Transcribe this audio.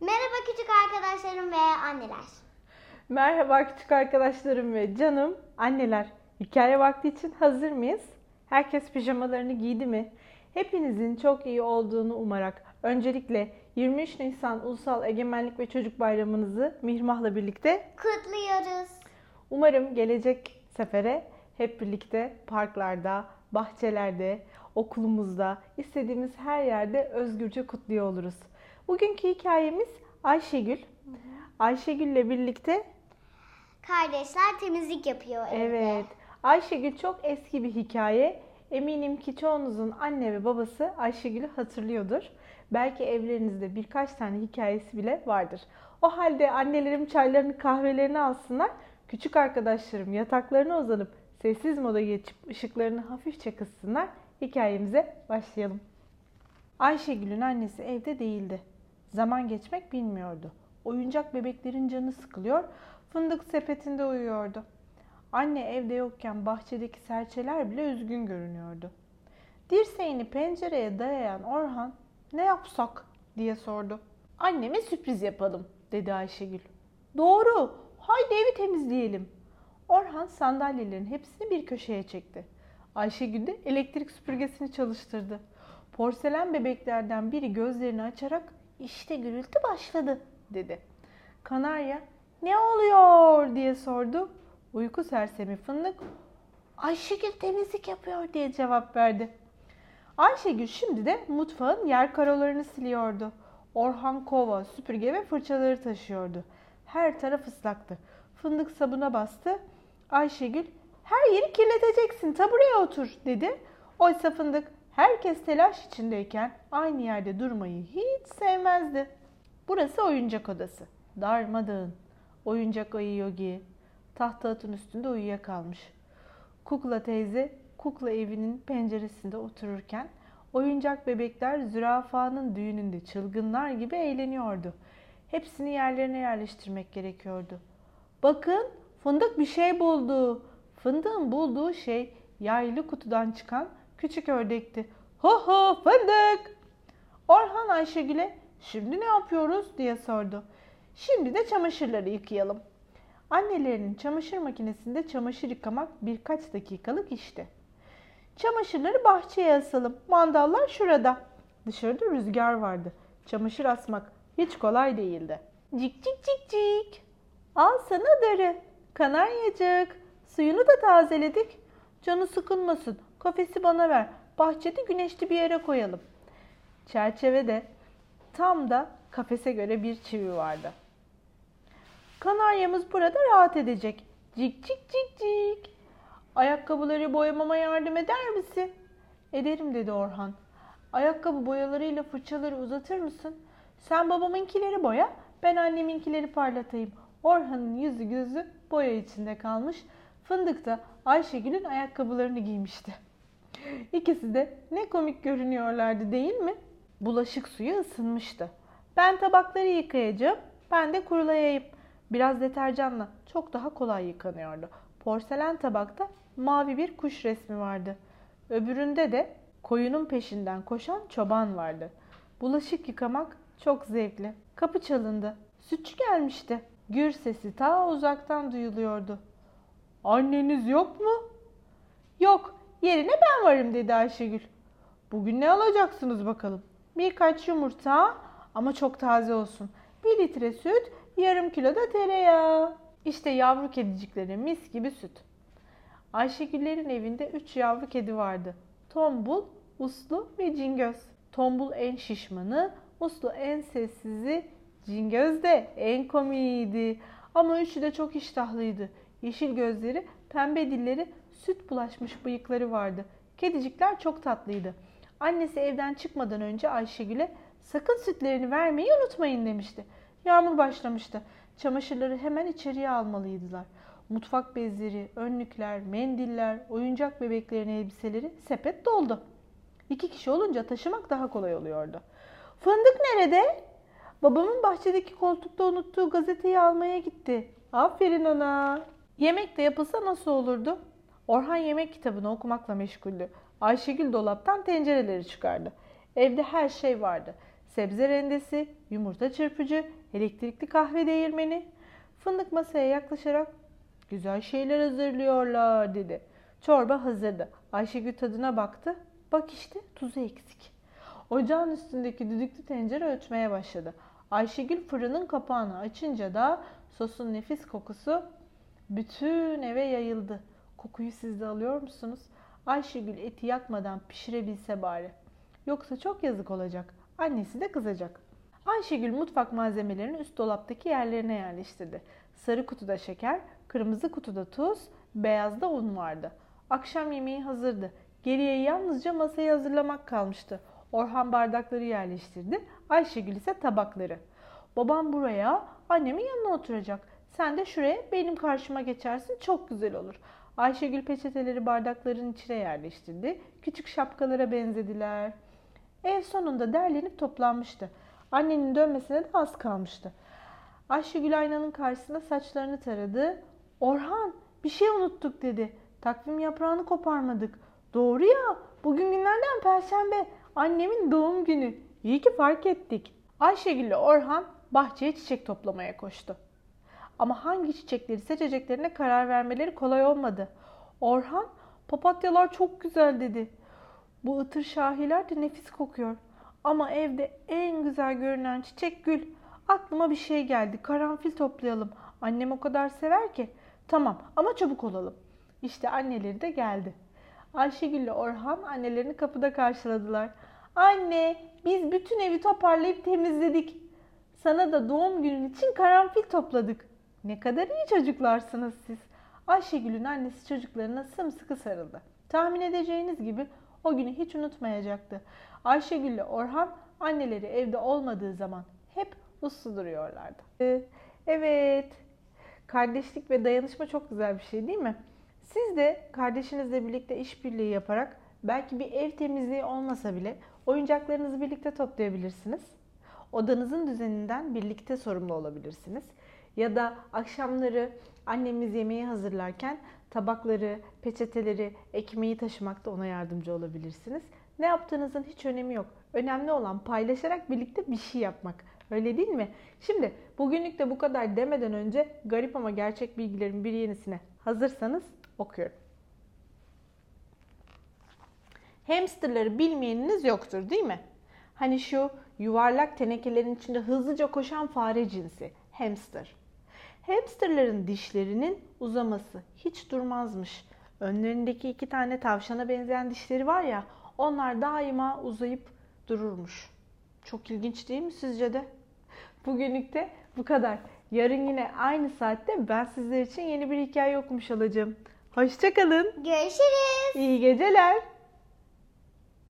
Merhaba küçük arkadaşlarım ve anneler. Merhaba küçük arkadaşlarım ve canım anneler. Hikaye vakti için hazır mıyız? Herkes pijamalarını giydi mi? Hepinizin çok iyi olduğunu umarak öncelikle 23 Nisan Ulusal Egemenlik ve Çocuk Bayramınızı Mihrimah'la birlikte Kutluyoruz. umarım gelecek sefere hep birlikte parklarda, bahçelerde, okulumuzda, istediğimiz her yerde özgürce kutluyor oluruz. Bugünkü hikayemiz Ayşegül. Ayşegül'le birlikte Kardeşler temizlik yapıyor evde. Evet. Ayşegül çok eski bir hikaye. Eminim ki çoğunuzun anne ve babası Ayşegül'ü hatırlıyordur. Belki evlerinizde birkaç tane hikayesi bile vardır. O halde annelerim çaylarını kahvelerini alsınlar. Küçük arkadaşlarım yataklarına uzanıp sessiz moda geçip ışıklarını hafifçe kıssınlar. Hikayemize başlayalım. Ayşegül'ün annesi evde değildi. Zaman geçmek bilmiyordu. Oyuncak bebeklerin canı sıkılıyor, fındık sepetinde uyuyordu. Anne evde yokken bahçedeki serçeler bile üzgün görünüyordu. Dirseğini pencereye dayayan Orhan ne yapsak diye sordu. Anneme sürpriz yapalım dedi Ayşegül. Doğru haydi evi temizleyelim. Orhan sandalyelerin hepsini bir köşeye çekti. Ayşegül de elektrik süpürgesini çalıştırdı. Porselen bebeklerden biri gözlerini açarak işte gürültü başladı dedi. Kanarya ne oluyor diye sordu. Uyku sersemi fındık Ayşegül temizlik yapıyor diye cevap verdi. Ayşegül şimdi de mutfağın yer karolarını siliyordu. Orhan kova, süpürge ve fırçaları taşıyordu. Her taraf ıslaktı. Fındık sabuna bastı. Ayşegül her yeri kirleteceksin tabureye otur dedi. Oysa fındık herkes telaş içindeyken aynı yerde durmayı hiç sevmezdi. Burası oyuncak odası. Darmadağın. Oyuncak ayı Yogi tahta atın üstünde uyuyakalmış. Kukla teyze kukla evinin penceresinde otururken oyuncak bebekler zürafanın düğününde çılgınlar gibi eğleniyordu. Hepsini yerlerine yerleştirmek gerekiyordu. Bakın fındık bir şey buldu. Fındığın bulduğu şey yaylı kutudan çıkan küçük ördekti. Ho ho fındık! Orhan Ayşegül'e şimdi ne yapıyoruz diye sordu. Şimdi de çamaşırları yıkayalım. Annelerinin çamaşır makinesinde çamaşır yıkamak birkaç dakikalık işti. Çamaşırları bahçeye asalım. Mandallar şurada. Dışarıda rüzgar vardı. Çamaşır asmak hiç kolay değildi. Cik cik cik cik. Al sana darı. Kanaryacık. Suyunu da tazeledik. Canı sıkılmasın. Kafesi bana ver. Bahçede güneşli bir yere koyalım. Çerçevede tam da kafese göre bir çivi vardı. Kanaryamız burada rahat edecek. Cik cik cik cik. Ayakkabıları boyamama yardım eder misin? Ederim dedi Orhan. Ayakkabı boyalarıyla fırçaları uzatır mısın? Sen babamınkileri boya, ben anneminkileri parlatayım. Orhan'ın yüzü gözü boya içinde kalmış. Fındık da Ayşegül'ün ayakkabılarını giymişti. İkisi de ne komik görünüyorlardı değil mi? Bulaşık suyu ısınmıştı. Ben tabakları yıkayacağım, ben de kurulayayım. Biraz deterjanla çok daha kolay yıkanıyordu. Porselen tabakta mavi bir kuş resmi vardı. Öbüründe de koyunun peşinden koşan çoban vardı. Bulaşık yıkamak çok zevkli. Kapı çalındı. Sütçü gelmişti. Gür sesi ta uzaktan duyuluyordu. Anneniz yok mu? Yok, yerine ben varım dedi Ayşegül. Bugün ne alacaksınız bakalım? Birkaç yumurta ama çok taze olsun. Bir litre süt, yarım kilo da tereyağı. İşte yavru kediciklere mis gibi süt. Ayşegüllerin evinde üç yavru kedi vardı. Tombul, Uslu ve Cingöz. Tombul en şişmanı, Uslu en sessizi, Cingöz de en komiğiydi. Ama üçü de çok iştahlıydı. Yeşil gözleri, pembe dilleri, süt bulaşmış bıyıkları vardı. Kedicikler çok tatlıydı. Annesi evden çıkmadan önce Ayşegül'e sakın sütlerini vermeyi unutmayın demişti. Yağmur başlamıştı. Çamaşırları hemen içeriye almalıydılar. Mutfak bezleri, önlükler, mendiller, oyuncak bebeklerin elbiseleri sepet doldu. İki kişi olunca taşımak daha kolay oluyordu. Fındık nerede? Babamın bahçedeki koltukta unuttuğu gazeteyi almaya gitti. Aferin ona. Yemek de yapılsa nasıl olurdu? Orhan yemek kitabını okumakla meşguldü. Ayşegül dolaptan tencereleri çıkardı. Evde her şey vardı. sebze rendesi, yumurta çırpıcı, elektrikli kahve değirmeni. Fındık masaya yaklaşarak güzel şeyler hazırlıyorlar dedi. Çorba hazırdı. Ayşegül tadına baktı. Bak işte tuzu eksik. Ocağın üstündeki düdüklü tencere ötmeye başladı. Ayşegül fırının kapağını açınca da sosun nefis kokusu bütün eve yayıldı. Kokuyu siz de alıyor musunuz? Ayşegül eti yakmadan pişirebilse bari. Yoksa çok yazık olacak. Annesi de kızacak. Ayşegül mutfak malzemelerini üst dolaptaki yerlerine yerleştirdi. Sarı kutuda şeker, kırmızı kutuda tuz, beyazda un vardı. Akşam yemeği hazırdı. Geriye yalnızca masayı hazırlamak kalmıştı. Orhan bardakları yerleştirdi. Ayşegül ise tabakları. Babam buraya, annemin yanına oturacak. Sen de şuraya benim karşıma geçersin. Çok güzel olur. Ayşegül peçeteleri bardakların içine yerleştirdi. Küçük şapkalara benzediler. Ev sonunda derlenip toplanmıştı. Annenin dönmesine de az kalmıştı. Ayşegül aynanın karşısında saçlarını taradı. Orhan bir şey unuttuk dedi. Takvim yaprağını koparmadık. Doğru ya bugün günlerden perşembe. Annemin doğum günü. İyi ki fark ettik. Ayşegül ile Orhan bahçeye çiçek toplamaya koştu. Ama hangi çiçekleri seçeceklerine karar vermeleri kolay olmadı. Orhan papatyalar çok güzel dedi. Bu ıtır şahiler de nefis kokuyor. Ama evde en güzel görünen çiçek gül. Aklıma bir şey geldi. Karanfil toplayalım. Annem o kadar sever ki. Tamam ama çabuk olalım. İşte anneleri de geldi. Ayşegül ile Orhan annelerini kapıda karşıladılar. Anne biz bütün evi toparlayıp temizledik. Sana da doğum günün için karanfil topladık. Ne kadar iyi çocuklarsınız siz. Ayşegül'ün annesi çocuklarına sımsıkı sarıldı. Tahmin edeceğiniz gibi o günü hiç unutmayacaktı. Ayşegül ile Orhan anneleri evde olmadığı zaman hep uslu duruyorlardı. Ee, Evet, kardeşlik ve dayanışma çok güzel bir şey değil mi? Siz de kardeşinizle birlikte işbirliği yaparak belki bir ev temizliği olmasa bile oyuncaklarınızı birlikte toplayabilirsiniz. Odanızın düzeninden birlikte sorumlu olabilirsiniz. Ya da akşamları annemiz yemeği hazırlarken tabakları, peçeteleri, ekmeği taşımakta ona yardımcı olabilirsiniz. Ne yaptığınızın hiç önemi yok. Önemli olan paylaşarak birlikte bir şey yapmak. Öyle değil mi? Şimdi bugünlük de bu kadar demeden önce garip ama gerçek bilgilerin bir yenisine hazırsanız okuyorum. Hamsterları bilmeyeniniz yoktur değil mi? Hani şu yuvarlak tenekelerin içinde hızlıca koşan fare cinsi hamster. Hamsterların dişlerinin uzaması hiç durmazmış. Önlerindeki iki tane tavşana benzeyen dişleri var ya, onlar daima uzayıp dururmuş. Çok ilginç değil mi sizce de? Bugünlük de bu kadar. Yarın yine aynı saatte ben sizler için yeni bir hikaye okumuş olacağım. Hoşçakalın. Görüşürüz. İyi geceler.